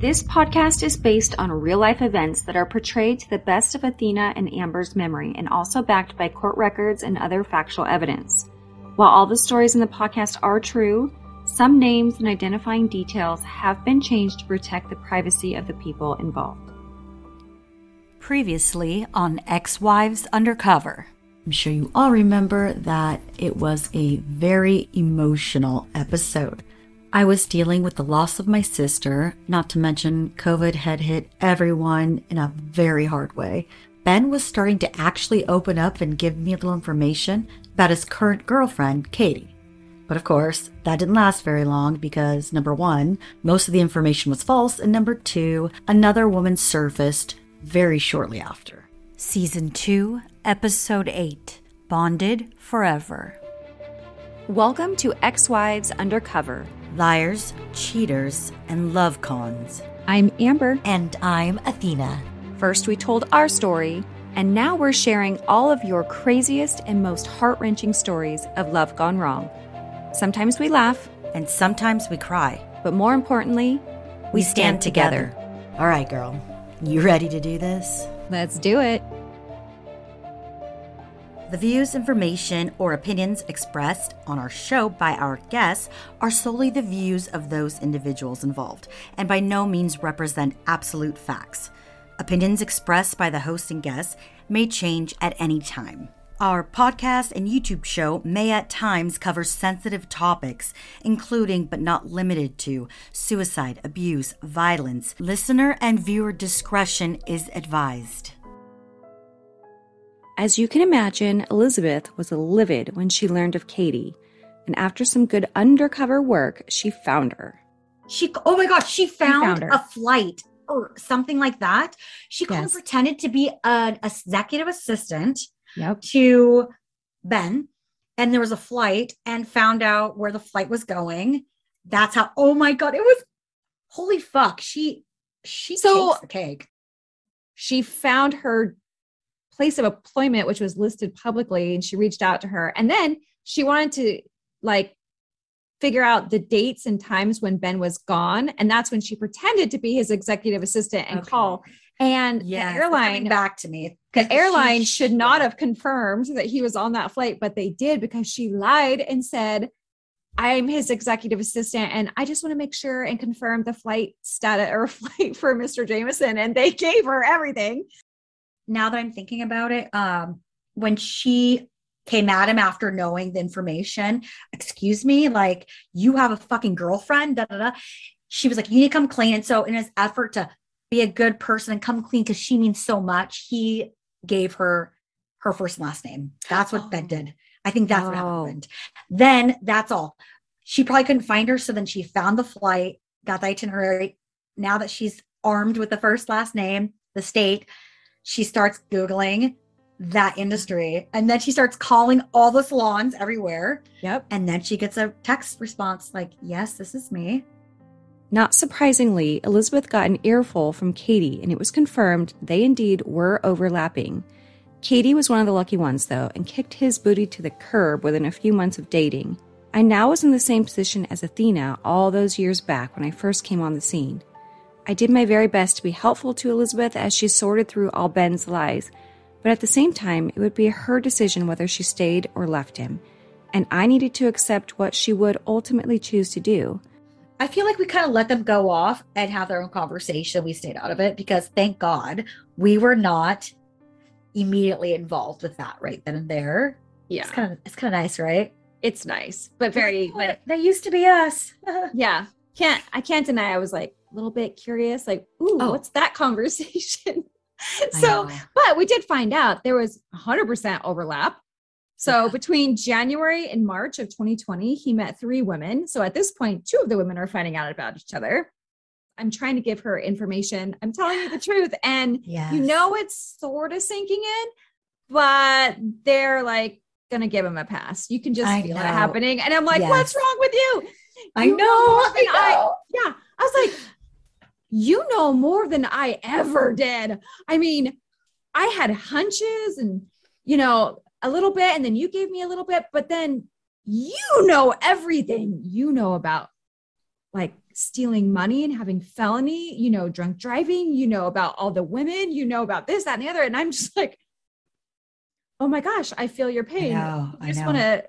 This podcast is based on real life events that are portrayed to the best of Athena and Amber's memory and also backed by court records and other factual evidence. While all the stories in the podcast are true, some names and identifying details have been changed to protect the privacy of the people involved. Previously on Ex Wives Undercover. I'm sure you all remember that it was a very emotional episode. I was dealing with the loss of my sister, not to mention COVID had hit everyone in a very hard way. Ben was starting to actually open up and give me a little information about his current girlfriend, Katie. But of course, that didn't last very long because number one, most of the information was false, and number two, another woman surfaced very shortly after. Season 2, Episode 8 Bonded Forever. Welcome to Ex Wives Undercover. Liars, cheaters, and love cons. I'm Amber. And I'm Athena. First, we told our story, and now we're sharing all of your craziest and most heart wrenching stories of love gone wrong. Sometimes we laugh, And sometimes we cry. but more importantly, We stand together. All right, girl. You ready to do this? let's do it. The views, information, or opinions expressed on our show by our guests are solely the views of those individuals involved and by no means represent absolute facts. Opinions expressed by the host and guests may change at any time. Our podcast and YouTube show may at times cover sensitive topics, including but not limited to suicide, abuse, violence. Listener and viewer discretion is advised. As you can imagine, Elizabeth was livid when she learned of Katie, and after some good undercover work, she found her. She, oh my gosh, she found, found a flight or something like that. She kind of pretended to be an executive assistant Yep. to Ben, and there was a flight, and found out where the flight was going. That's how. Oh my god, it was holy fuck. She she So- takes the cake. she found her place of employment which was listed publicly and she reached out to her and then she wanted to like figure out the dates and times when ben was gone and that's when she pretended to be his executive assistant and Okay. call and Yeah, the airline back to me. the airline She- should not have confirmed that he was on that flight but they did because she lied and said I'm his executive assistant, and I just want to make sure and confirm the flight status or flight for Mr. Jameson. And they gave her everything. Now that I'm thinking about it, um, when she came at him after knowing the information, excuse me, like you have a fucking girlfriend, da da da. She was like, you need to come clean. And so, in his effort to be a good person and come clean because she means so much, he gave her her first and last name. That's what Ben Oh. did. I think that's what Oh. happened. Then that's all. She probably couldn't find her. So then she found the flight, got the itinerary. Now that she's armed with the first last name, the state, she starts Googling that industry. And then she starts calling all the salons everywhere. Yep. And then she gets a text response like, Yes, this is me. Not surprisingly, Elizabeth got an earful from Katie, and it was confirmed they indeed were overlapping. Katie was one of the lucky ones, though, and kicked his booty to the curb within a few months of dating. I now was in the same position as Athena all those years back when I first came on the scene. I did my very best to be helpful to Elizabeth as she sorted through all Ben's lies, but at the same time, it would be her decision whether she stayed or left him, and I needed to accept what she would ultimately choose to do. I feel like we kind of let them go off and have their own conversation. We stayed out of it because thank God we were not immediately involved with that right then and there. Yeah. It's kind of it's kind of nice, right? It's nice, but very, but that used to be us. yeah. Can't, I can't deny I was like a little bit curious, like, ooh, Oh. what's that conversation? So, but we did find out there was 100% overlap. So Yeah. between January and March of 2020, he met three women. So at this point, two of the women are finding out about each other. I'm trying to give her information. I'm telling you the truth. And yeah, you know it's sort of sinking in, but they're like gonna give him a pass. You can just I feel it know. happening. And I'm like, what's wrong with you? I You know. I I- know. yeah. I was like, you know more than I ever did. I mean, I had hunches and, you know, a little bit, and then you gave me a little bit, but then you know everything you know about like stealing money and having felony, you know, drunk driving, you know about all the women, you know about this, that, and the other. And I'm just like, oh my gosh, I feel your pain. I, know, I just want to.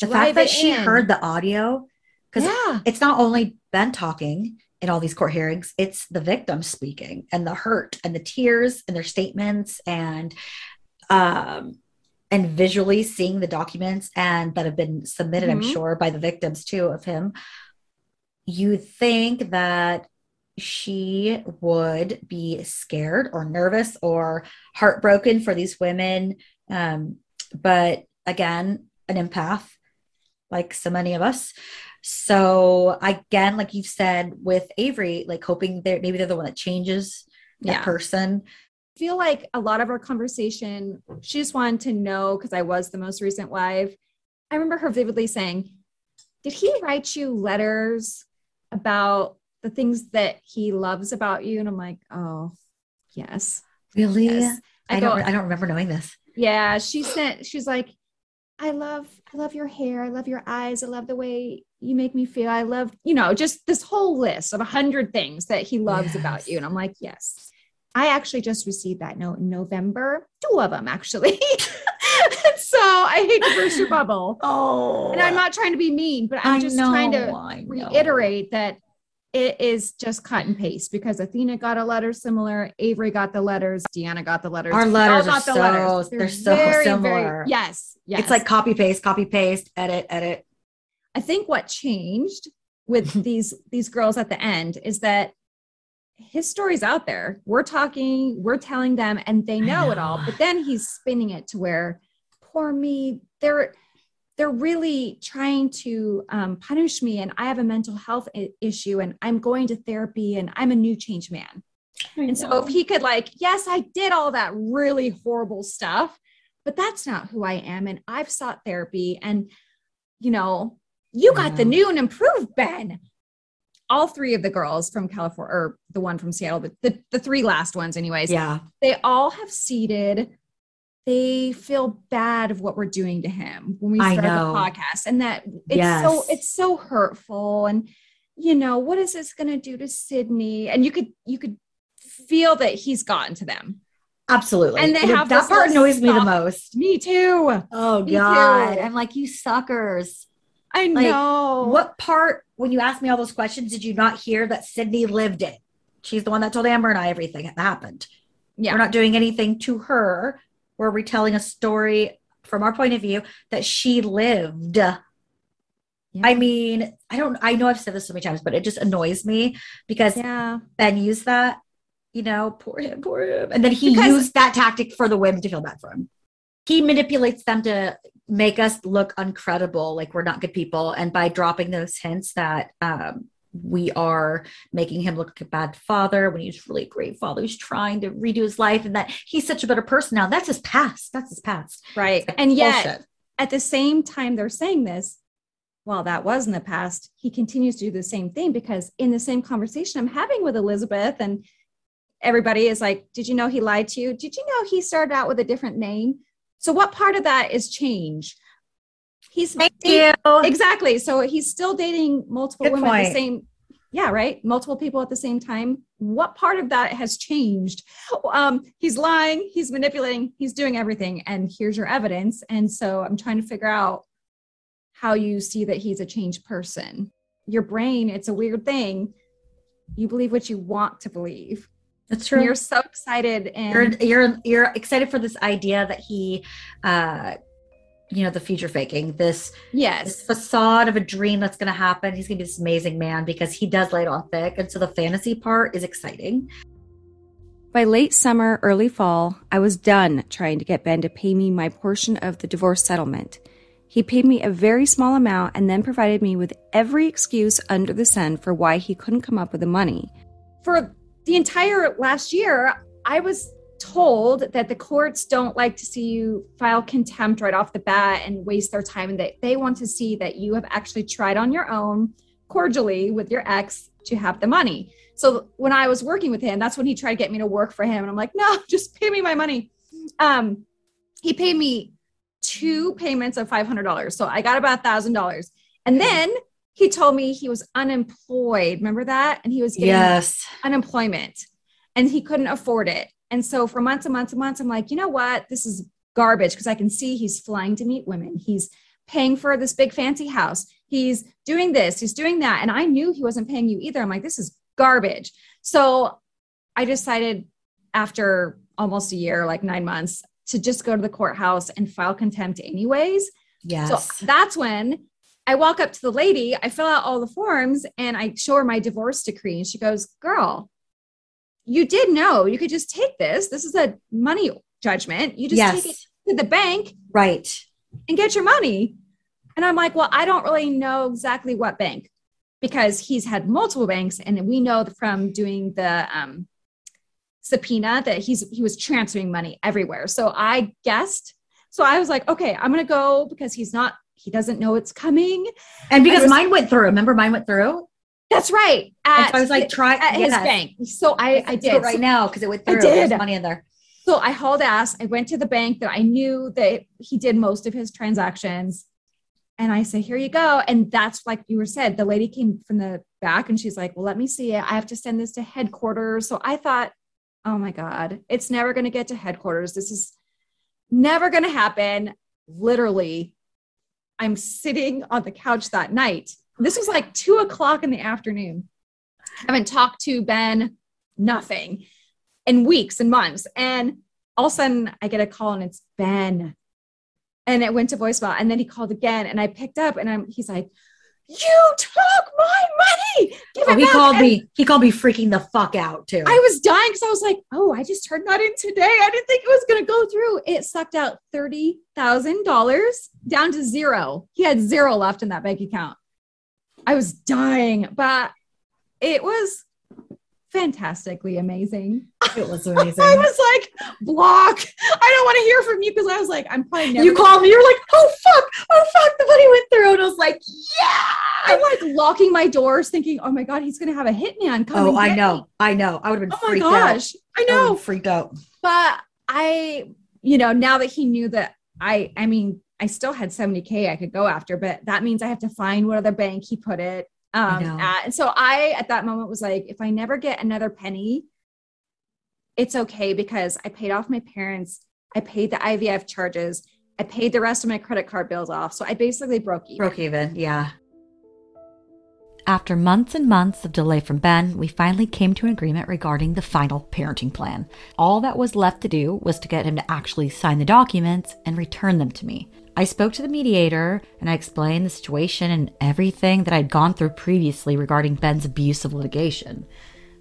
The fact that she in. heard the audio, because yeah. it's not only Ben talking in all these court hearings, it's the victim speaking and the hurt and the tears and their statements and um and visually seeing the documents and that have been submitted, mm-hmm. I'm sure, by the victims too of him. You think that she would be scared or nervous or heartbroken for these women. Um, but again, an empath, like so many of us. So again, like you've said with Avery, like hoping that maybe they're the one that changes that yeah. person. I feel like a lot of our conversation, she just wanted to know because I was the most recent wife. I remember her vividly saying, Did he write you letters about the things that he loves about you? And I'm like, Oh, yes. Really? Yes. I, I go, don't I don't remember knowing this. Yeah. She sent, she's like, I love, I love your hair. I love your eyes. I love the way you make me feel. I love, you know, just this whole list of a hundred things that he loves yes. about you. And I'm like, yes, I actually just received that note in November, two of them actually. so I hate to burst your bubble. Oh, and I'm not trying to be mean, but I'm just know, trying to reiterate that it is just cut and paste because Athena got a letter similar, Avery got the letters, Deanna got the letters. Our letters got the so, letters. They're, they're so very, similar. Very, yes, yes. It's like copy paste, copy paste, edit, edit. I think what changed with these these girls at the end is that his story's out there. We're talking, we're telling them, and they know, know. it all. But then he's spinning it to where, poor me, they're they're really trying to um, punish me and i have a mental health issue and i'm going to therapy and i'm a new change man. And so if he could like yes i did all that really horrible stuff but that's not who i am and i've sought therapy and you know you got the new and improved ben. All three of the girls from california or the one from seattle but the, the three last ones anyways yeah. they all have seated they feel bad of what we're doing to him when we start the podcast and that it's yes. so it's so hurtful and you know what is this going to do to sydney? And you could you could feel that he's gotten to them. Absolutely. And they have that part annoys me the most. Me too. Oh me god. too. i'm like you suckers. I know. like, what part when you asked me all those questions did you not hear that sydney lived it? She's the one that told amber and i everything that happened. Yeah. We're not doing anything to her we're retelling a story from our point of view that she lived. Yeah. I mean, I don't, I know I've said this so many times, but it just annoys me because yeah. Ben used that, you know, poor him, poor him. And then he because, used that tactic for the women to feel bad for him. He manipulates them to make us look uncredible, like we're not good people. And by dropping those hints that, um, we are making him look like a bad father when he's really a great father who's trying to redo his life and that he's such a better person now. That's his past. That's his past. Right. Like and yet, at the same time, they're saying this. While that was in the past, he continues to do the same thing because in the same conversation I'm having with Elizabeth and everybody is like, Did you know he lied to you? Did you know he started out with a different name? So, what part of that is change? He's Thank you. Exactly. So he's still dating multiple Good women point. the same yeah, right. Multiple people at the same time. What part of that has changed? Um, he's lying, he's manipulating, he's doing everything. And here's your evidence. And so I'm trying to figure out how you see that he's a changed person. Your brain, it's a weird thing. You believe what you want to believe. That's true. And you're so excited and you're, you're you're excited for this idea that he uh you know the future faking this yes. this facade of a dream that's going to happen. He's going to be this amazing man because he does lay it on thick. And so the fantasy part is exciting. By late summer early fall i was done trying to get ben to pay me my portion of the divorce settlement. He paid me a very small amount and then provided me with every excuse under the sun for why he couldn't come up with the money. For the entire last year i was told that the courts don't like to see you file contempt right off the bat and waste their time and that they want to see that you have actually tried on your own cordially with your ex to have the money. So when I was working with him, that's when he tried to get me to work for him and I'm like, "No, just pay me my money." Um he paid me two payments of $500. So I got about $1000. And then he told me he was unemployed. Remember that? And he was getting Yes. unemployment and he couldn't afford it. And so for months and months and months, I'm like, you know what? This is garbage because I can see he's flying to meet women. He's paying for this big fancy house. He's doing this, he's doing that. And I knew he wasn't paying you either. I'm like, this is garbage. So I decided after almost a year, like nine months, to just go to the courthouse and file contempt anyways. Yes. So that's when I walk up to the lady, I fill out all the forms and I show her my divorce decree. And she goes, Girl, you did know you could just take this. This is a money judgment. You just yes. take it to the bank Right. and get your money. And I'm like, Well, I don't really know exactly what bank because he's had multiple banks. And we know from doing the um, subpoena that he's he was transferring money everywhere. So I guessed. So I was like, okay, I'm gonna go because he's not, he doesn't know it's coming. And because was- mine went through, remember mine went through? That's right. At, so I was like, try at his yes. bank. So I, I did it right now because it went I through. There's did. money in there. So I hauled ass. I went to the bank that I knew that he did most of his transactions. And I said, here you go. And that's like you were said, the lady came from the back and she's like, well, let me see it. I have to send this to headquarters. So I thought, oh my God, it's never going to get to headquarters. This is never going to happen. Literally, I'm sitting on the couch that night. This was like two o'clock in the afternoon. I haven't talked to Ben, nothing in weeks and months. And all of a sudden I get a call and it's Ben. And it went to voicemail. And then he called again and I picked up and I'm he's like, You took my money. Give Oh, it he back." called And me. He called me freaking the fuck out too. I was dying because I was like, oh, I just turned that in today. I didn't think it was going to go through. It sucked out $30,000 down to zero. He had zero left in that bank account. I was dying, but it was fantastically amazing. it was amazing. I was like, block. I don't want to hear from you because I was like, I'm probably never. you called me. You're like, oh fuck, oh fuck, the money went through, and I was like, yeah. I'm like locking my doors, thinking, oh my god, he's going to have a hitman come. Oh, I know, me. I know. I would have been Oh my gosh, I out. I know. been freaked out. but I, you know, now that he knew that I, I mean, I still had 70K I could go after, but that means I have to find what other bank he put it um, at. And so I, at that moment, was like, if I never get another penny, it's okay because I paid off my parents, I paid the IVF charges, I paid the rest of my credit card bills off. So I basically broke even. Broke even. Yeah. After months and months of delay from Ben, we finally came to an agreement regarding the final parenting plan. All that was left to do was to get him to actually sign the documents and return them to me. I spoke to the mediator and I explained the situation and everything that I'd gone through previously regarding Ben's abuse of litigation.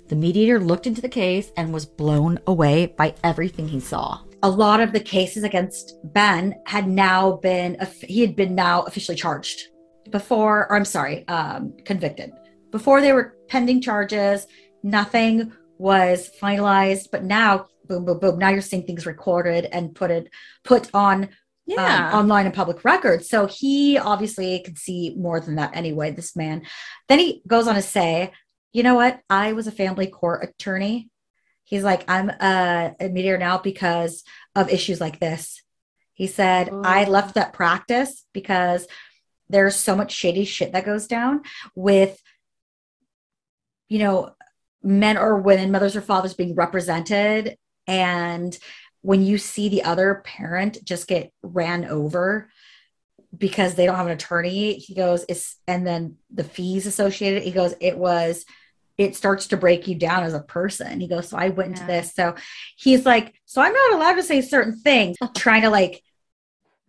The mediator looked into the case and was blown away by everything he saw. A lot of the cases against Ben had now been he had been now officially charged before, or I'm sorry, um, convicted. Before they were pending charges, nothing was finalized. But now, boom, boom, boom. Now you're seeing things recorded and put it put on Yeah. um, online and public records. So he obviously could see more than that anyway, this man. Then he goes on to say, you know what? I was a family court attorney. He's like, I'm a, a mediator now because of issues like this. He said, I Oh. left that practice because there's so much shady shit that goes down with, you know, men or women, mothers or fathers being represented. And when you see the other parent just get ran over because they don't have an attorney, he goes, it's, and then the fees associated, he goes, it was, it starts to break you down as a person. He goes, so I went into Yeah. this. So he's like, so I'm not allowed to say certain things, trying to like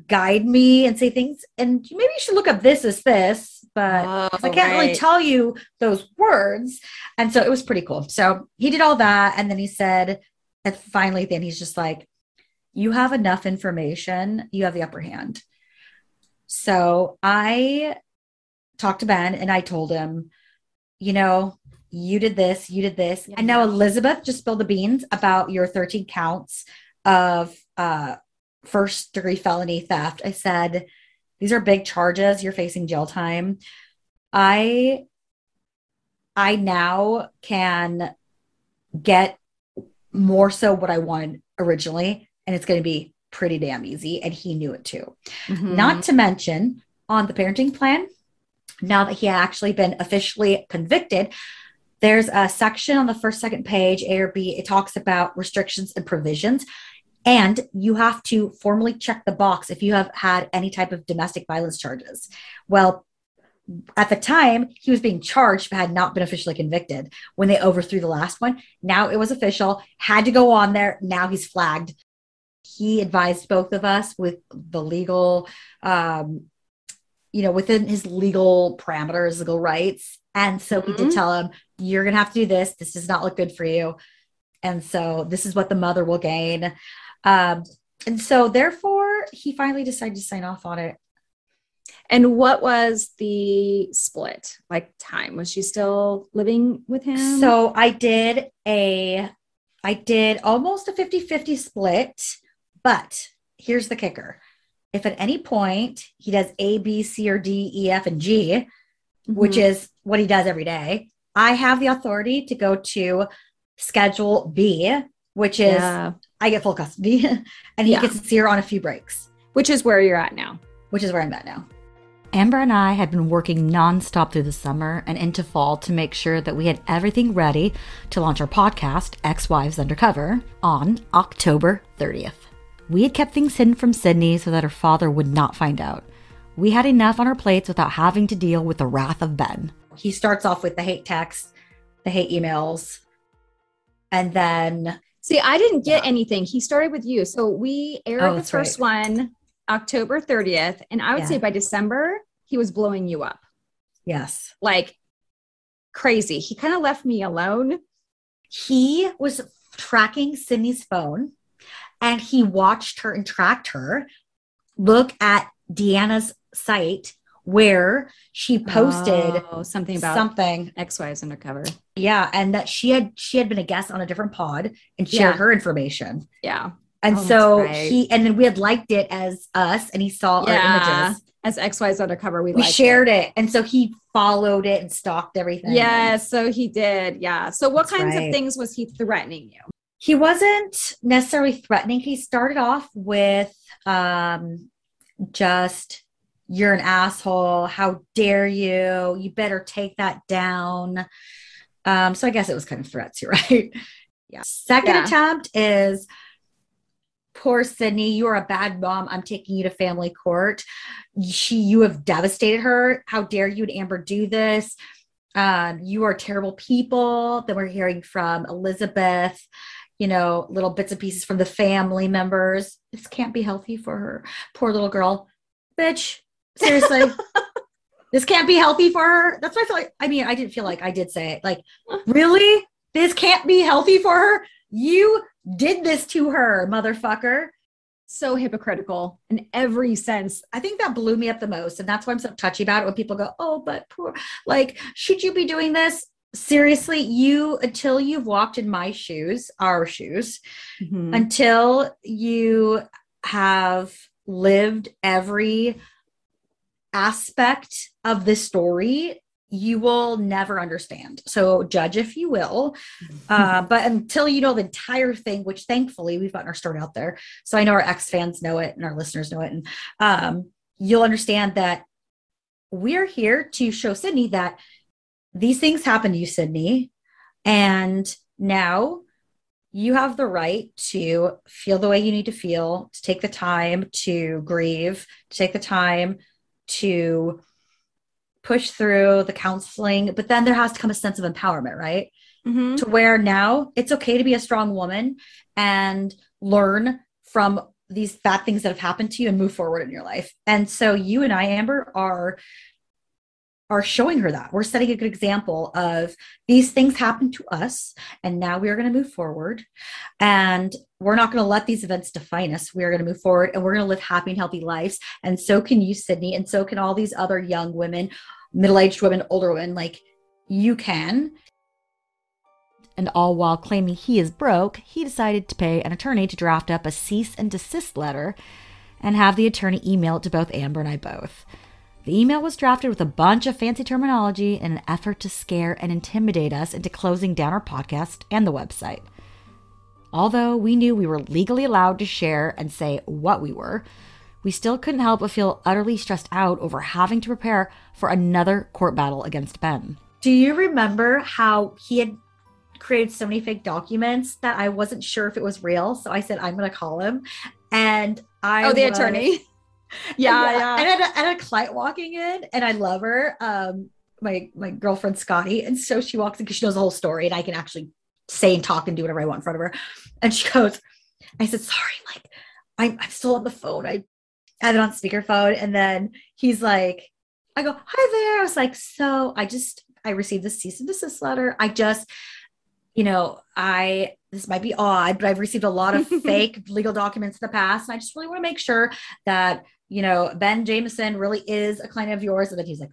guide me and say things. And maybe you should look up this as this, but Oh, I can't really tell you those words. And so it was pretty cool. So he did all that. And then he said, and finally, then he's just like, you have enough information, you have the upper hand. So I talked to Ben and I told him, you know, you did this, you did this. And now Elizabeth just spilled the beans about your 13 counts of uh, first degree felony theft. I said, these are big charges. You're facing jail time. I I now can get more so what I wanted originally, and it's going to be pretty damn easy. And he knew it too. Mhm. Not to mention on the parenting plan, now that he had actually been officially convicted, there's a section on the first, second page, A or B. It talks about restrictions and provisions. And you have to formally check the box if you have had any type of domestic violence charges. Well, at the time, he was being charged but had not been officially convicted when they overthrew the last one. Now it was official, had to go on there. Now he's flagged. He advised both of us with the legal, um, you know, within his legal parameters, legal rights. And so mm-hmm. he did tell him, you're going to have to do this. This does not look good for you. And so this is what the mother will gain. Um, and so therefore, he finally decided to sign off on it. And what was the split like time? Was she still living with him? So I did a I did almost a 50-50 split, but here's the kicker. If at any point he does A, B, C, or D, E, F, and G, mm-hmm. which is what he does every day, I have the authority to go to schedule B, which is yeah. I get full custody and he yeah. gets to see her on a few breaks. Which is where you're at now. Which is where I'm at now. Amber and I had been working nonstop through the summer and into fall to make sure that we had everything ready to launch our podcast, Ex Wives Undercover, on October 30th. We had kept things hidden from Sydney so that her father would not find out. We had enough on our plates without having to deal with the wrath of Ben. He starts off with the hate texts, the hate emails, and then. See, I didn't get yeah. anything. He started with you. So we aired oh, the first right. one October 30th. And I would yeah. say by December, he was blowing you up. Yes. Like crazy. He kind of left me alone. He was tracking Sydney's phone and he watched her and tracked her look at Deanna's site where she posted oh, something about something ex-wives undercover. Yeah, and that she had she had been a guest on a different pod and shared yeah. her information. Yeah. And oh, so right. he and then we had liked it as us and he saw yeah. our images. As ex-wives undercover, we, we shared it. it. And so he followed it and stalked everything. Yeah, so he did. Yeah. So what That's kinds right. of things was he threatening you? He wasn't necessarily threatening. He started off with um just you're an asshole. How dare you? You better take that down. Um, so I guess it was kind of threats, you right? yeah. Second yeah. attempt is poor Sydney, you're a bad mom. I'm taking you to family court. She, you have devastated her. How dare you and Amber do this? Um, you are terrible people. Then we're hearing from Elizabeth, you know, little bits and pieces from the family members. This can't be healthy for her. Poor little girl. Bitch, Seriously. this can't be healthy for her. That's what I feel like. I mean, I didn't feel like I did say it. Like, really? This can't be healthy for her? You did this to her, motherfucker. So hypocritical in every sense. I think that blew me up the most. And that's why I'm so touchy about it when people go, oh, but poor, like, should you be doing this? Seriously, you, until you've walked in my shoes, our shoes, mm-hmm. until you have lived every aspect of the story you will never understand. So judge if you will. Uh, but until you know the entire thing, which thankfully we've gotten our story out there. So I know our ex fans know it and our listeners know it. And um, you'll understand that we're here to show Sydney that these things happen to you, Sydney. And now you have the right to feel the way you need to feel, to take the time to grieve, to take the time to push through the counseling, but then there has to come a sense of empowerment, right? Mm-hmm. To where now it's okay to be a strong woman and learn from these bad things that have happened to you and move forward in your life. And so you and I, Amber, are are showing her that. We're setting a good example of these things happen to us, and now we are going to move forward. And we're not going to let these events define us. We are going to move forward and we're going to live happy and healthy lives. And so can you, Sydney, and so can all these other young women, middle aged women, older women. Like you can. And all while claiming he is broke, he decided to pay an attorney to draft up a cease and desist letter and have the attorney email it to both Amber and I both. The email was drafted with a bunch of fancy terminology in an effort to scare and intimidate us into closing down our podcast and the website. Although we knew we were legally allowed to share and say what we were, we still couldn't help but feel utterly stressed out over having to prepare for another court battle against Ben. Do you remember how he had created so many fake documents that I wasn't sure if it was real? So I said, I'm going to call him. And I. Oh, the was- attorney. yeah, yeah. And I had, a, I had a client walking in, and I love her. Um, my my girlfriend Scotty, and so she walks in because she knows the whole story, and I can actually say and talk and do whatever I want in front of her. And she goes, "I said sorry, like I'm I'm still on the phone. I had it on speakerphone, and then he's like, I go, hi there. I was like, so I just I received the cease and desist letter. I just, you know, I this might be odd, but I've received a lot of fake legal documents in the past, and I just really want to make sure that you know, Ben Jameson really is a client of yours. And then he's like,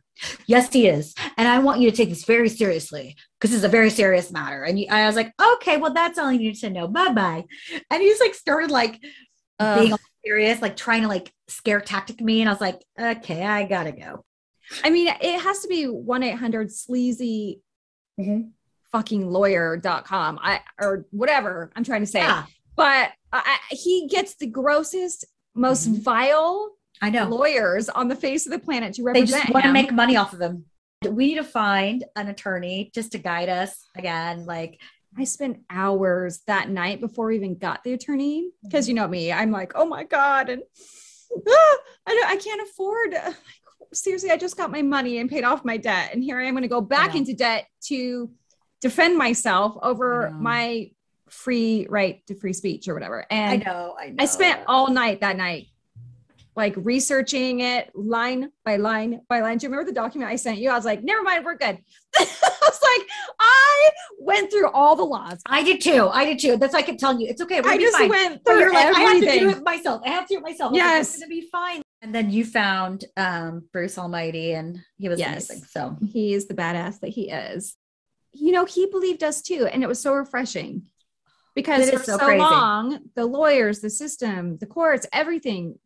yes, he is. And I want you to take this very seriously because it's a very serious matter. And you, I was like, okay, well, that's all I need to know. Bye bye. And he's like, started like being serious, like trying to like scare tactic me. And I was like, okay, I gotta go. I mean, it has to be 1 800 sleazy mm-hmm. Fucking lawyer.com I, or whatever I'm trying to say. Yeah, But I, he gets the grossest, most Mhm. vile I know. lawyers on the face of the planet to represent. They just want to make money off of him. We need to find an attorney just to guide us again. Like, I spent hours that night before we even got the attorney because you know me, I'm like, oh my god, and ah, I don't, I can't afford. like, seriously, I just got my money and paid off my debt, and here I am going to go back into debt to defend myself over my free right to free speech or whatever. I And know, I know. I spent all night that night, like researching it line by line by line. Do you remember the document I sent you? I was like, never mind, we're good. I was like, I went through all the laws. I did too. I did too. That's why I kept telling you it's okay. We're I just fine. went through you're like, I have to do everything. it myself. I have to do it myself. I like, Yes. it's gonna be fine. And then you found um Bruce Almighty, and he was Yes. amazing. So He is the badass that he is. You know, he believed us too, and it was so refreshing because for so, so long, the lawyers, the system, the courts, everything.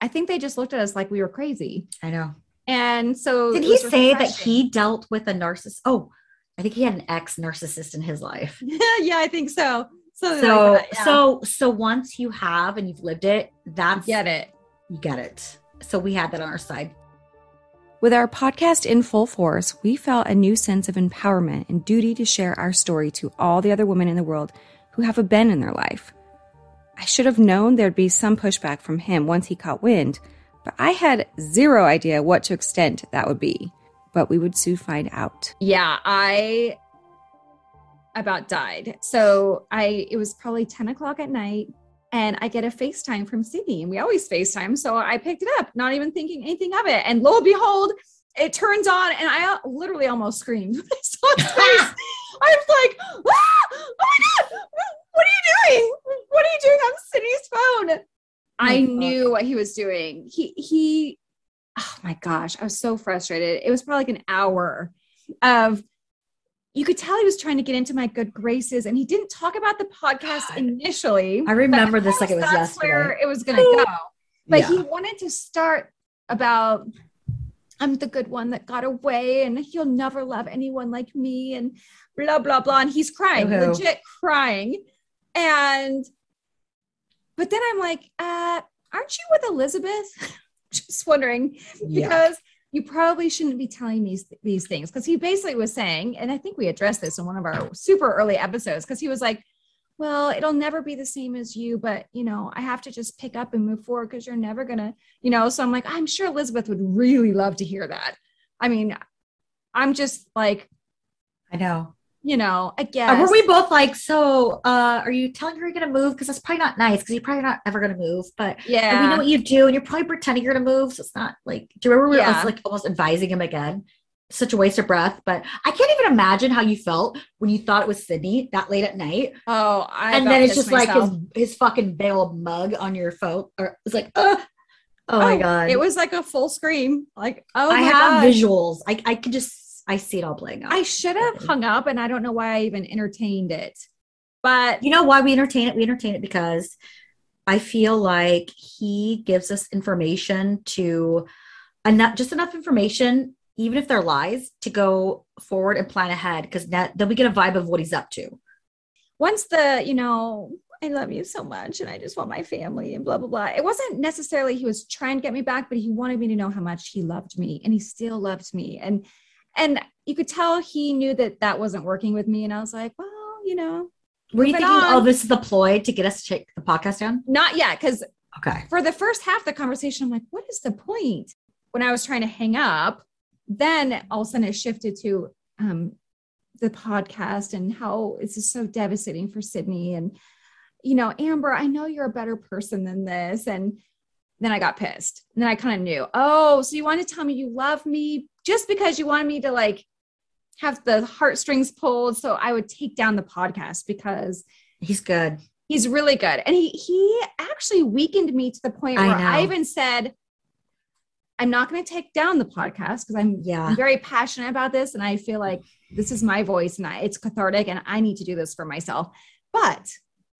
I think they just looked at us like we were crazy. I know. And so Did he say that he dealt with a narcissist? Oh, I think he had an ex narcissist in his life. yeah, I think so. So, So like that, yeah. so so once you have and you've lived it, that's get it. you get it. So we had that on our side. With our podcast in full force, we felt a new sense of empowerment and duty to share our story to all the other women in the world who have a Ben in their life. I should have known there'd be some pushback from him once he caught wind, but I had zero idea what to extent that would be. But we would soon find out. Yeah, I about died. So I it was probably 10 o'clock at night and I get a FaceTime from Sydney. And we always FaceTime. So I picked it up, not even thinking anything of it. And lo and behold, it turns on and I literally almost screamed. I saw his face. I was like, ah, oh my God, what are you doing? What are you doing on Sydney's phone? I Oh, fuck. knew what he was doing. He he oh my gosh, I was so frustrated. It was probably like an hour of you could tell he was trying to get into my good graces and he didn't talk about the podcast God. initially. I remember this like it was that's where it was gonna go. But Yeah. he wanted to start about I'm the good one that got away and he'll never love anyone like me and blah blah blah. And he's crying, Boo-hoo. legit crying. And but then I'm like, uh, aren't you with Elizabeth? Just wondering Yeah. You probably shouldn't be telling these these things. Because he basically was saying and i think we addressed this in one of our super early episodes because he was like well it'll never be the same as you but you know i have to just pick up and move forward because you're never gonna you know? So i'm like i'm sure elizabeth would really love to hear that. I mean i'm just like I know. You know i guess Uh, were we both like, so uh, are you telling her you're gonna move? Because that's probably not nice because you're probably not ever gonna move. But yeah, we know what you do, and you're probably pretending you're gonna move. So it's not like do you remember we were like almost advising him again? Such a waste of breath. But I can't even imagine how you felt when you thought it was Sydney that late at night. oh I and then it's just like his his fucking big old mug on your phone. Or it's like, uh, oh, my god. it was like a full scream like oh I my have God. visuals. I I could just I see it all playing out. I should have hung up and I don't know why I even entertained it. But you know why we entertain it? We entertain it because I feel like he gives us information to enough, just enough information, even if they're lies, to go forward and plan ahead. Because that then we get a vibe of what he's up to. once the, you know, I love you so much and I just want my family and blah, blah, blah. It wasn't necessarily he was trying to get me back, but he wanted me to know how much he loved me and he still loved me. And, and you could tell he knew that that wasn't working with me. And I was like, well, you know, Were you thinking, on. oh, this is the ploy to get us to take the podcast down? not yet. Cause Okay. for the first half of the conversation, I'm like, what is the point? When I was trying to hang up, then all of a sudden it shifted to um, the podcast and how it's just so devastating for Sydney. And, you know, Amber, I know you're a better person than this. And then I got pissed. And then I kind of knew, oh, so you want to tell me you love me just because you wanted me to like have the heartstrings pulled. So I would take down the podcast because He's good. he's really good and he he actually weakened me to the point where know. i even said i'm not going to take down the podcast because i'm Yeah. I'm very passionate about this and i feel like this is my voice and I, it's cathartic and i need to do this for myself but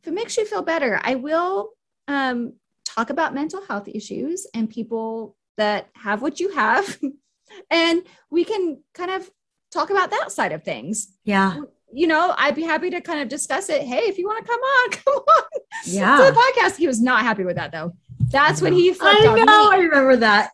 if it makes you feel better i will um, talk about mental health issues and people that have what you have and we can kind of talk about that side of things Yeah. you know, I'd be happy to kind of discuss it. Hey, if you want to come on, come on. Yeah. To the podcast. He was not happy with that though. That's when he flipped I on know. I remember that.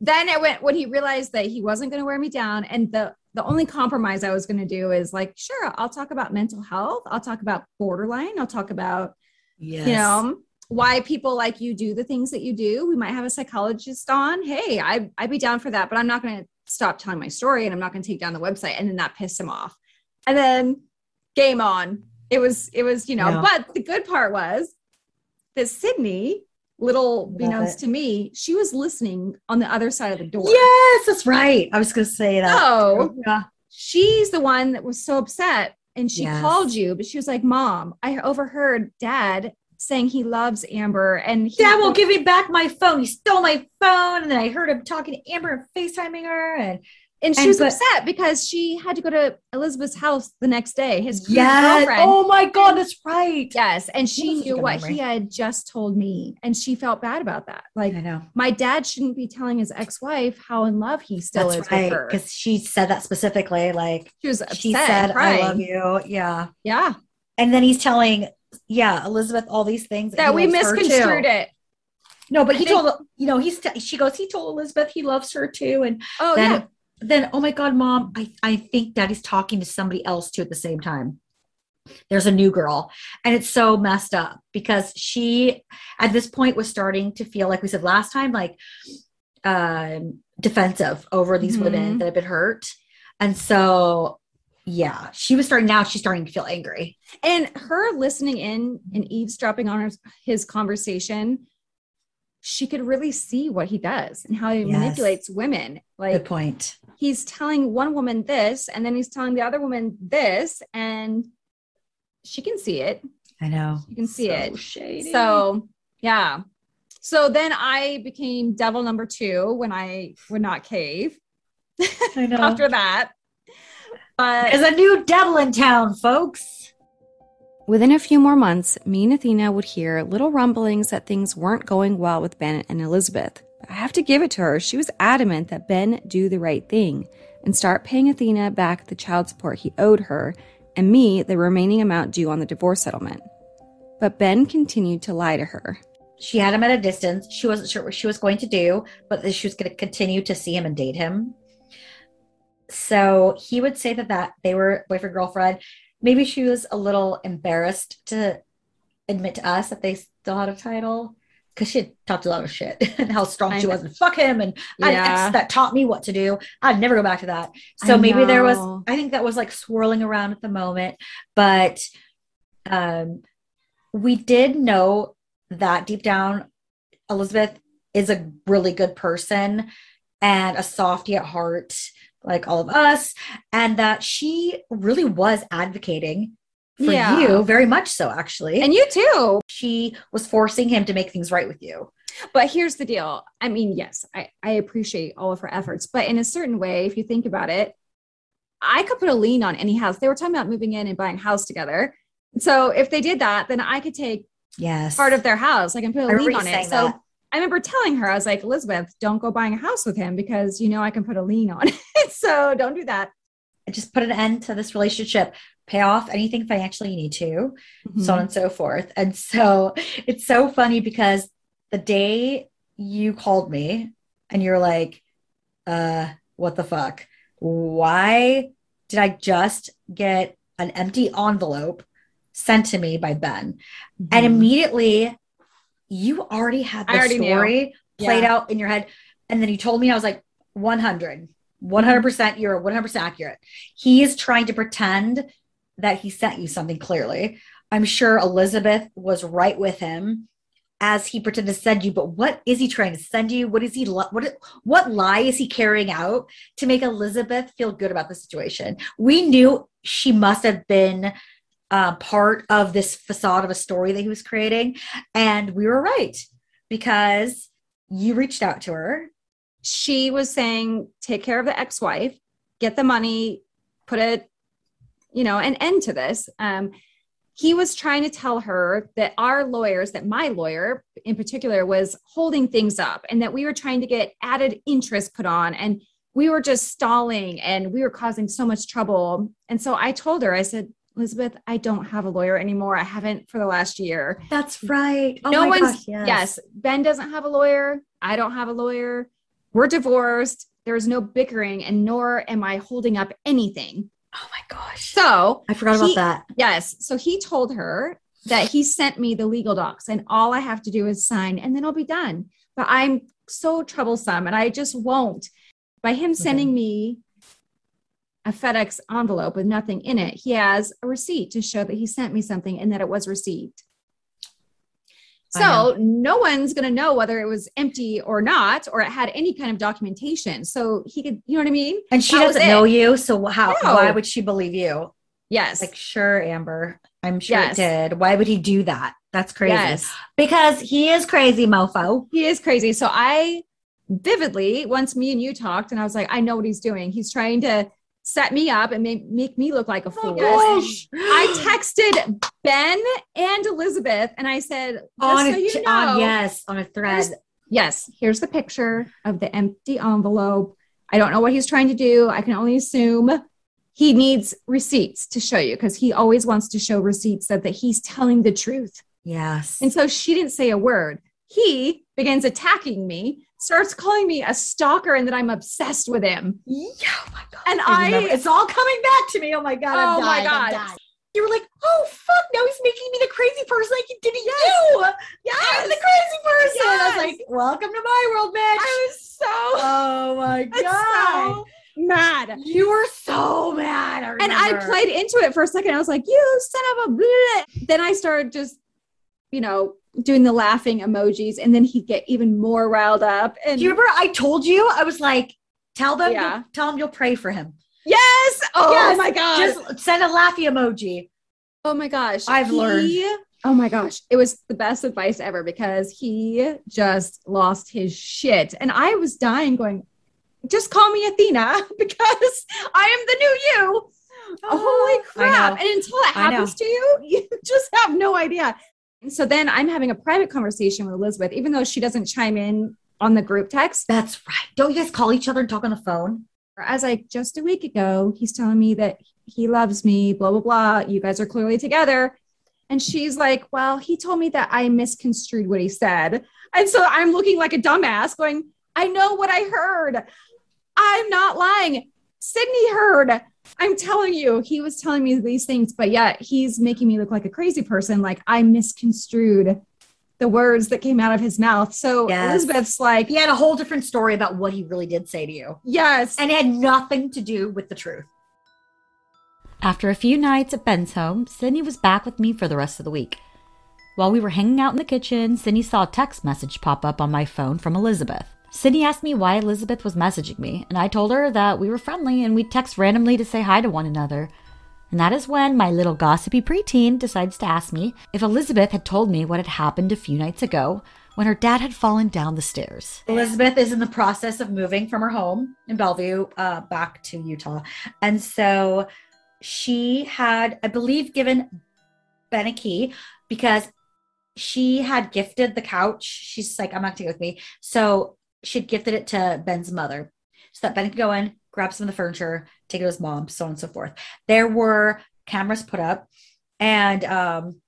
Then it went when he realized that he wasn't going to wear me down. And the the only compromise I was going to do is like, sure, I'll talk about mental health. I'll talk about borderline. I'll talk about, Yes. you know, why people like you do the things that you do. We might have a psychologist on. Hey, I I'd be down for that, but I'm not going to stop telling my story and I'm not going to take down the website. And then that pissed him off. And then game on. It was, it was, you know, Yeah. but the good part was that Sydney, little Love beknownst to me, she was listening on the other side of the door. Yes, that's right. I was going to say that. So Yeah. she's the one that was so upset and she Yes. called you, but she was like, Mom, I overheard dad saying he loves Amber and he Dad won't give me back my phone. He stole my phone. And then I heard him talking to Amber and FaceTiming her. And and she and was but- upset because she had to go to Elizabeth's house the next day, his yes. Oh girlfriend. Oh my God, that's right. Yes. And she knew what memory. he had just told me. And she felt bad about that. Like, I know. my dad shouldn't be telling his ex wife how in love he still That's is right. with her. Because she said that specifically. Like, She was upset. she said. I love you. Yeah. Yeah. And then he's telling, yeah, Elizabeth, all these things That we loves her too. misconstrued it. No, but he think- told, you know, he's, t- she goes, he told Elizabeth he loves her too. And Oh, then, yeah. then, oh my God, mom, I, I think daddy's talking to somebody else too at the same time. There's a new girl. And it's so messed up because she, at this point, was starting to feel like we said last time, like um, defensive over these women Mhm. that have been hurt. And so, yeah, she was starting now, she's starting to feel angry. And her listening in and eavesdropping on his, his conversation, she could really see what he does and how he Yes. manipulates women. Good Like point. he's telling one woman this, and then he's telling the other woman this, and she can see it. I know. You can see So it. Shady. So yeah. So then I became devil number two when I would not cave I know. after that. But There's a new devil in town, folks. Within a few more months, me and Athena would hear little rumblings that things weren't going well with Ben and Elizabeth. But I have to give it to her. She was adamant that Ben do the right thing and start paying Athena back the child support he owed her and me the remaining amount due on the divorce settlement. But Ben continued to lie to her. She had him at a distance. She wasn't sure what she was going to do, but that she was going to continue to see him and date him. So he would say that that they were boyfriend girlfriend. Maybe she was a little embarrassed to admit to us that they still had a title because she had talked a lot of shit and how strong I she know. was and fuck him and I an ex that taught me what to do. I'd never go back to that. So I maybe there was. I think that was like swirling around at the moment, but um we did know that deep down Elizabeth is a really good person and a softy at heart like all of us and that she really was advocating for Yeah. you very much so actually and you too. she was forcing him to make things right with you But here's the deal. I mean, yes, I, I appreciate all of her efforts, but in a certain way, if you think about it, I could put a lien on any house. They were talking about moving in and buying a house together. So if they did that, then I could take yes part of their house. I can put a I lien on it. So that. I remember telling her, I was like, Elizabeth, don't go buying a house with him because you know I can put a lien on it. so don't do that. just put an end to this relationship pay off anything financially you need to, Mm-hmm. so on and so forth. And so it's so funny because the day you called me and you're like, uh, what the fuck? Why did I just get an empty envelope sent to me by Ben? And Mhm. immediately you already had the already knew. story played Yeah. out in your head. And then you told me, I was like, 100, 100%, mm-hmm. you're 100% accurate. He is trying to pretend that he sent you something clearly. I'm sure Elizabeth was right with him as he pretended to send you, but what is he trying to send you? What is he, what, what lie is he carrying out to make Elizabeth feel good about the situation? We knew she must have been uh, part of this facade of a story that he was creating. And we were right because you reached out to her. she was saying take care of the ex-wife get the money put a you know an end to this um he was trying to tell her that our lawyers that my lawyer in particular was holding things up and that we were trying to get added interest put on and we were just stalling and we were causing so much trouble and so i told her i said elizabeth i don't have a lawyer anymore i haven't for the last year That's right. Oh no my one's gosh, yes. yes. Ben doesn't have a lawyer. I don't have a lawyer. We're divorced. There's no bickering, and nor am I holding up anything. Oh my gosh. So I forgot about he- that. yes, so he told her that he sent me the legal docs, and all I have to do is sign, and then I'll be done. But I'm so troublesome, and I just won't. By him sending me a FedEx envelope with nothing in it, he has a receipt to show that he sent me something and that it was received. So no one's going to know whether it was empty or not, or it had any kind of documentation. So he could, you know what I mean? And she That doesn't know you. So how No. why would she believe you? Yes. Like, sure, Amber. I'm sure Yes. it did. Why would he do that? That's crazy. Yes. Because he is crazy, mofo. He is crazy. So I vividly, once me and you talked, and I was like, I know what he's doing. He's trying to set me up and make, make me look like a oh fool. I texted Ben and Elizabeth and I said, on, so a, you uh, know, on yes, on a thread. Here's- yes, here's the picture of the empty envelope. I don't know what he's trying to do. I can only assume he needs receipts to show you because he always wants to show receipts that, that he's telling the truth. Yes. And so she didn't say a word. He begins attacking me, starts calling me a stalker and that I'm obsessed with him. yeah, oh my god. And remember. I- it's all coming back to me. Oh my god. I'm Oh my dying, I'm God. You were like, oh fuck, now he's making me the crazy person like he did to Yes. you. Yes. I'm the crazy person. I was like, welcome to my world, bitch. I was so, oh my god. so mad. You were so mad. I And I played into it for a second. I was like, you son of a bleh. Then I started just, you know, doing the laughing emojis. And then he'd get even more riled up. And Do you remember I told you? I was like, tell them, Yeah. tell them you'll pray for him. yes. Oh Yes. my God. Just send a laughy emoji. oh my gosh. I've learned. He- Oh my gosh. It was the best advice ever because he just lost his shit. And I was dying going, just call me Athena because I am the new you. Holy crap. And until it happens to you, you just have no idea. And so then I'm having a private conversation with Elizabeth, even though she doesn't chime in on the group text. That's right. Don't you guys call each other and talk on the phone? Or as like just a week ago, he's telling me that he loves me, blah, blah, blah. You guys are clearly together. And she's like, Well, he told me that I misconstrued what he said. And so I'm looking like a dumbass, going, I know what I heard. I'm not lying. Sydney heard. I'm telling you, he was telling me these things, but yet he's making me look like a crazy person. Like I misconstrued the words that came out of his mouth. So Yes. Elizabeth's like, He had a whole different story about what he really did say to you. Yes. And it had nothing to do with the truth. After a few nights at Ben's home, Sydney was back with me for the rest of the week. While we were hanging out in the kitchen, Sydney saw a text message pop up on my phone from Elizabeth. Sydney asked me why Elizabeth was messaging me, and I told her that we were friendly and we'd text randomly to say hi to one another. And that is when my little gossipy preteen decides to ask me if Elizabeth had told me what had happened a few nights ago when her dad had fallen down the stairs. Elizabeth is in the process of moving from her home in Bellevue uh, back to Utah. And so she had, I believe, given Ben a key because she had gifted the couch. She's like, I'm not taking it with me. So she'd gifted it to Ben's mother so that Ben could go in, grab some of the furniture, take it to his mom, so on and so forth. There were cameras put up. And um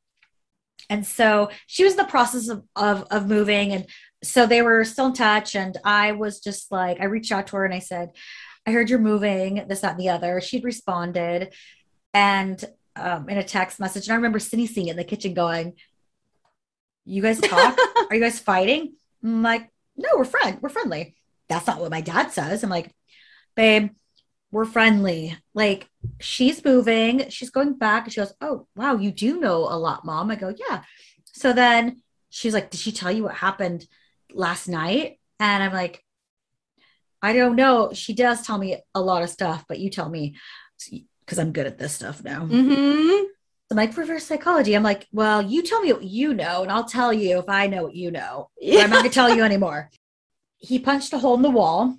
and so she was in the process of, of of moving and so they were still in touch and I was just like I reached out to her and I said, I heard you're moving, this, that, and the other. She'd responded and um, in a text message. And I remember Sydney seeing it in the kitchen going, You guys talk? Are you guys fighting? I'm like, No, we're friend. We're friendly. That's not what my dad says. I'm like, babe, we're friendly. Like she's moving, she's going back. And she goes, Oh, wow, you do know a lot, mom. I go, Yeah. So then she's like, Did she tell you what happened last night? And I'm like, I don't know. She does tell me a lot of stuff, but you tell me because I'm good at this stuff now. Mm-hmm. I'm like reverse psychology. I'm like, well, you tell me what you know, and I'll tell you if I know what you know. Yeah. I'm not gonna tell you anymore. He punched a hole in the wall,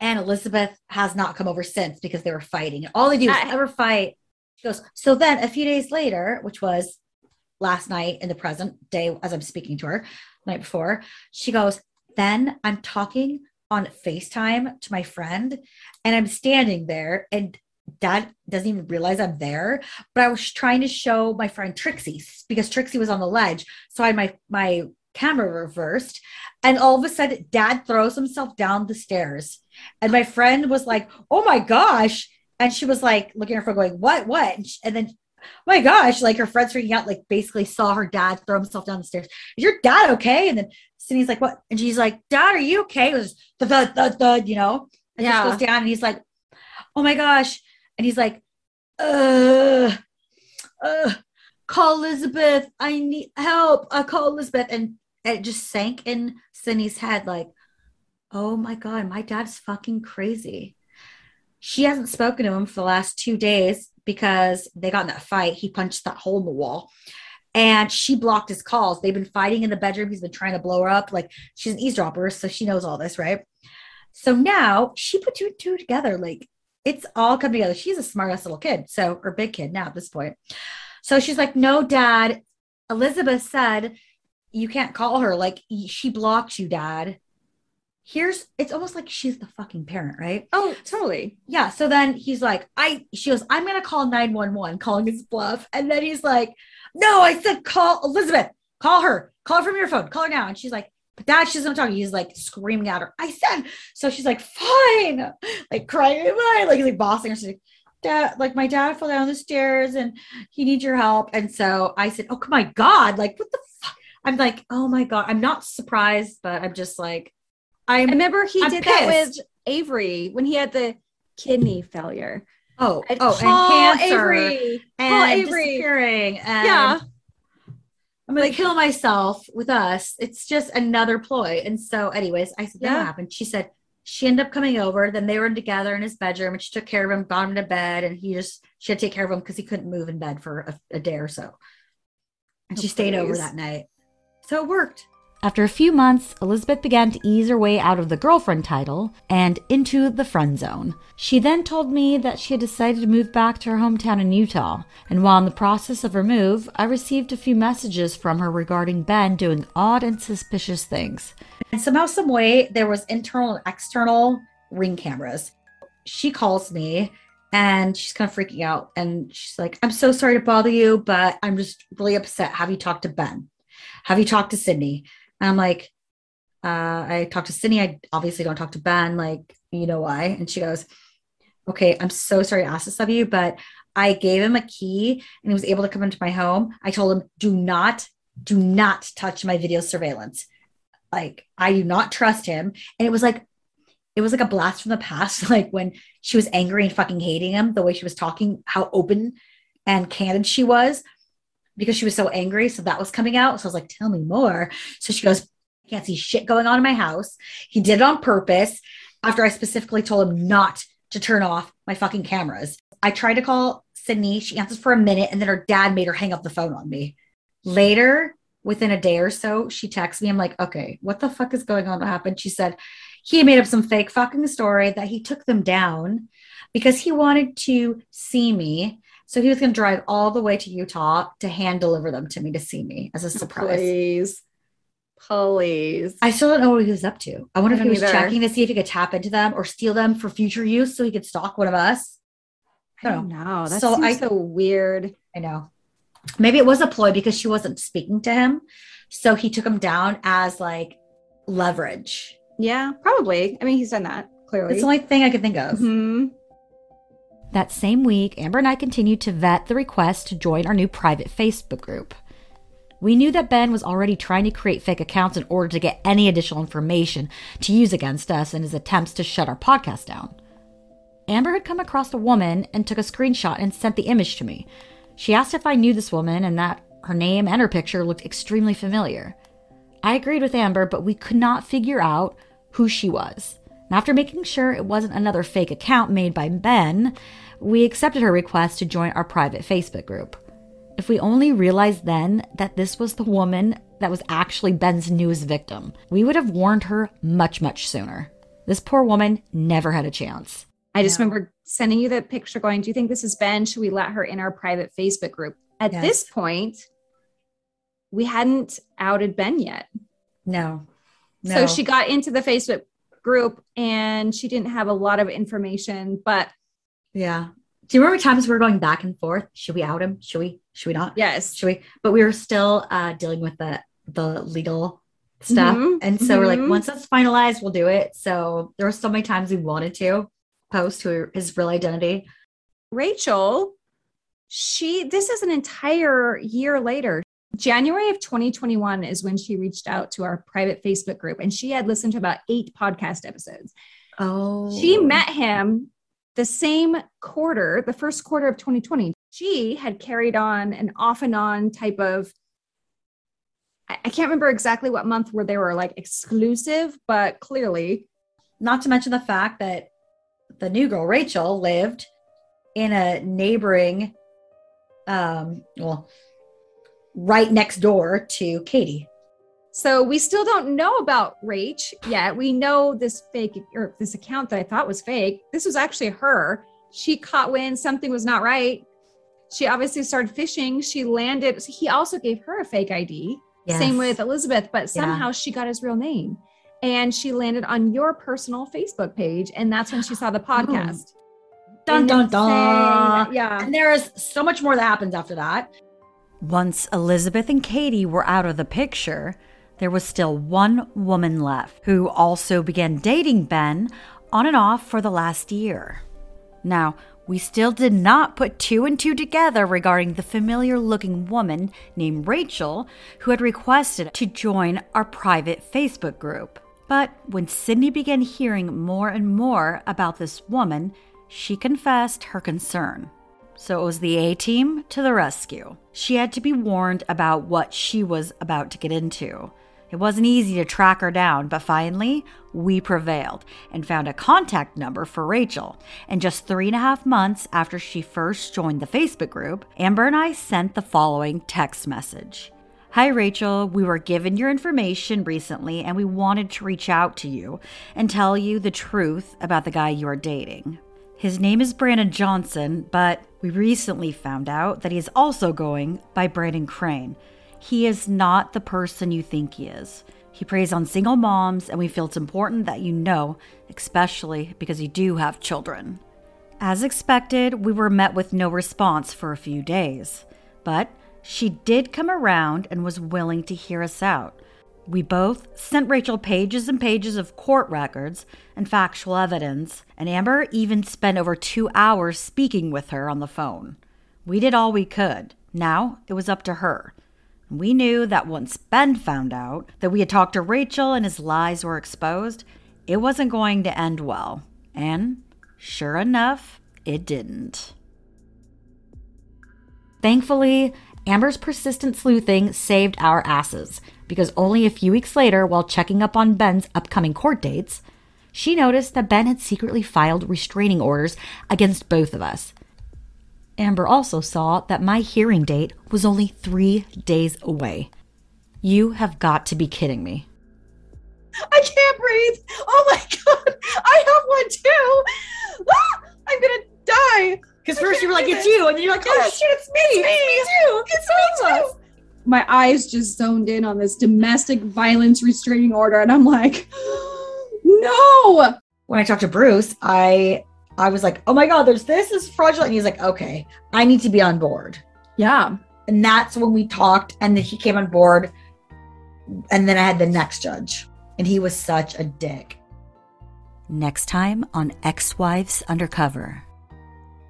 and Elizabeth has not come over since because they were fighting. All they do is I, ever fight. She goes, so then a few days later, which was last night in the present day, as I'm speaking to her, night before, she goes, then I'm talking on FaceTime to my friend, and I'm standing there, and dad doesn't even realize I'm there. But I was trying to show my friend Trixie because Trixie was on the ledge. So I had my my camera reversed. And all of a sudden, dad throws himself down the stairs. And my friend was like, Oh my gosh. And she was like looking at her phone, going, What? What? And, she, and then oh my gosh, like her friends freaking out, like basically saw her dad throw himself down the stairs. Is your dad okay? And then Sydney's like, what? And she's like, Dad, are you okay? It was the thud, thud, you know? And yeah. goes down and he's like, Oh my gosh. And he's like, uh, uh, call Elizabeth. I need help. I call Elizabeth. And it just sank in Sydney's head, like, oh my God, my dad's fucking crazy. She hasn't spoken to him for the last two days because they got in that fight. He punched that hole in the wall and she blocked his calls. They've been fighting in the bedroom. He's been trying to blow her up. Like she's an eavesdropper, so she knows all this, right? So now she put two and two together. Like it's all come together. She's a smart ass little kid, so or big kid now at this point. So she's like, "No, Dad." Elizabeth said, "You can't call her. Like she blocked you, Dad." Here's it's almost like she's the fucking parent, right? Oh, totally. Yeah. So then he's like, I she goes, I'm gonna call 911, calling his bluff. And then he's like, no, I said call Elizabeth. Call her. Call her from your phone. Call her now. And she's like, but dad, she doesn't talk. He's like screaming at her. I said, so she's like, fine, like crying, fine, like like bossing her. She's like, dad, like my dad fell down the stairs and he needs your help. And so I said, oh my God, like what the fuck? I'm like, oh my God. I'm not surprised, but I'm just like, I'm, i remember he I'm did pissed. that with Avery when he had the kidney failure. Oh, and oh, and cancer Avery. and Avery. disappearing. And yeah. I'm gonna like, kill myself with us. It's just another ploy. And so, anyways, I said, yeah. what happened? She said she ended up coming over. Then they were together in his bedroom and she took care of him, got him to bed, and he just she had to take care of him because he couldn't move in bed for a, a day or so. And oh, she stayed over that night. So it worked. After a few months, Elizabeth began to ease her way out of the girlfriend title and into the friend zone. She then told me that she had decided to move back to her hometown in Utah, and while in the process of her move, I received a few messages from her regarding Ben doing odd and suspicious things. And somehow, some way, there was internal and external ring cameras. She calls me and she's kind of freaking out, and she's like, "I'm so sorry to bother you, but I'm just really upset. Have you talked to Ben? Have you talked to Sydney?" And I'm like, uh, I talked to Sydney. I obviously don't talk to Ben. Like, you know why? And she goes, okay, I'm so sorry to ask this of you, but I gave him a key and he was able to come into my home. I told him, do not, do not touch my video surveillance. Like, I do not trust him. And it was like, it was like a blast from the past. Like when she was angry and fucking hating him, the way she was talking, how open and candid she was because she was so angry. So that was coming out. So I was like, tell me more. So she goes, I can't see shit going on in my house. He did it on purpose after I specifically told him not to turn off my fucking cameras. I tried to call Sydney. She answers for a minute and then her dad made her hang up the phone on me. Later, within a day or so, she texts me. I'm like, okay, what the fuck is going on? What happened? She said he made up some fake fucking story that he took them down because he wanted to see me so he was going to drive all the way to Utah to hand deliver them to me to see me as a surprise. Please. Please. I still don't know what he was up to. I wonder I if he was either. checking to see if he could tap into them or steal them for future use so he could stalk one of us. I don't know. That So seems I- so weird. I know. Maybe it was a ploy because she wasn't speaking to him. So he took him down as like leverage. Yeah, probably. I mean, he's done that clearly. It's the only thing I could think of. Mhm. That same week, Amber and I continued to vet the request to join our new private Facebook group. We knew that Ben was already trying to create fake accounts in order to get any additional information to use against us in his attempts to shut our podcast down. Amber had come across a woman and took a screenshot and sent the image to me. She asked if I knew this woman and that her name and her picture looked extremely familiar. I agreed with Amber, but we could not figure out who she was. And after making sure it wasn't another fake account made by Ben, we accepted her request to join our private Facebook group. If we only realized then that this was the woman that was actually Ben's newest victim, we would have warned her much, much sooner. This poor woman never had a chance. I just Yeah. remember sending you that picture going, Do you think this is Ben? Should we let her in our private Facebook group? At Yes. this point, we hadn't outed Ben yet. No. No. So she got into the Facebook group and she didn't have a lot of information, but Yeah. Do you remember times we were going back and forth? Should we out him? Should we? Should we not? yes. Should we? But we were still uh, dealing with the the legal stuff, Mhm, and so we're like, mhm. once that's finalized, we'll do it. So there were so many times we wanted to post who his real identity. Rachel, she this is an entire year later. January of 2021 is when she reached out to our private Facebook group and she had listened to about eight podcast episodes. Oh, She met him the same quarter, the first quarter of 2020. She had carried on an off and on type of I I can't remember exactly what month where they were like exclusive, but clearly Not to mention the fact that the new girl Rachel lived in a neighboring, um, well, right next door to Katie. So we still don't know about Rach yet. We know this fake or this account that I thought was fake. This was actually her. She caught wind something was not right. She obviously started fishing. She landed. He also gave her a fake ID. Same with Elizabeth, but somehow she got his real name. And she landed on your personal Facebook page. And that's when she saw the hmm. podcast. Dun dun dun. Yeah. And there is so much more that happens after that. Once Elizabeth and Katie were out of the picture, there was still one woman left who also began dating Ben on and off for the last year. Now, we still did not put two and two together regarding the familiar looking woman named Rachel who had requested to join our private Facebook group. But when Sydney began hearing more and more about this woman, she confessed her concern. So it was the A team to the rescue. She had to be warned about what she was about to get into. It wasn't easy to track her down, but finally, we prevailed and found a contact number for Rachel. And just three and a half months after she first joined the Facebook group, Amber and I sent the following text message Hi, Rachel. We were given your information recently and we wanted to reach out to you and tell you the truth about the guy you are dating. His name is Brandon Johnson, but we recently found out that he is also going by Brandon Crane. He is not the person you think he is. He preys on single moms, and we feel it's important that you know, especially because you do have children. As expected, we were met with no response for a few days, but she did come around and was willing to hear us out. We both sent Rachel pages and pages of court records and factual evidence, and Amber even spent over two hours speaking with her on the phone. We did all we could. Now it was up to her. We knew that once Ben found out that we had talked to Rachel and his lies were exposed, it wasn't going to end well. And sure enough, it didn't. Thankfully, Amber's persistent sleuthing saved our asses because only a few weeks later, while checking up on Ben's upcoming court dates, she noticed that Ben had secretly filed restraining orders against both of us. Amber also saw that my hearing date was only three days away. You have got to be kidding me. I can't breathe. Oh my God. I have one too. Ah, I'm going to die. Because first you were like, it's you. And then you're like, oh Yes. shit, it's me. It's me too. It's me too. My eyes just zoned in on this domestic violence restraining order, and I'm like, no. When I talked to Bruce, I I was like, oh my God, there's this, this is fraudulent. And he's like, okay, I need to be on board. Yeah. And that's when we talked, and then he came on board. And then I had the next judge, and he was such a dick. Next time on Ex Wives Undercover.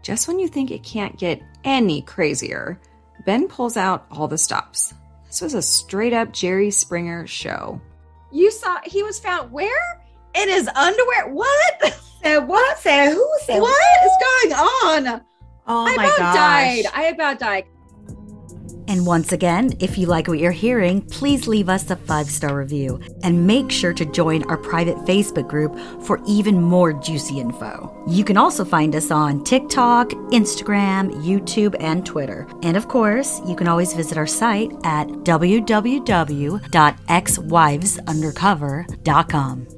Just when you think it can't get any crazier, Ben pulls out all the stops. This was a straight up Jerry Springer show. You saw he was found where? In his underwear. What? Said what? Said who? Said what is going on? Oh I my about gosh. died. I about died. And once again, if you like what you're hearing, please leave us a five star review and make sure to join our private Facebook group for even more juicy info. You can also find us on TikTok, Instagram, YouTube, and Twitter. And of course, you can always visit our site at www.xwivesundercover.com.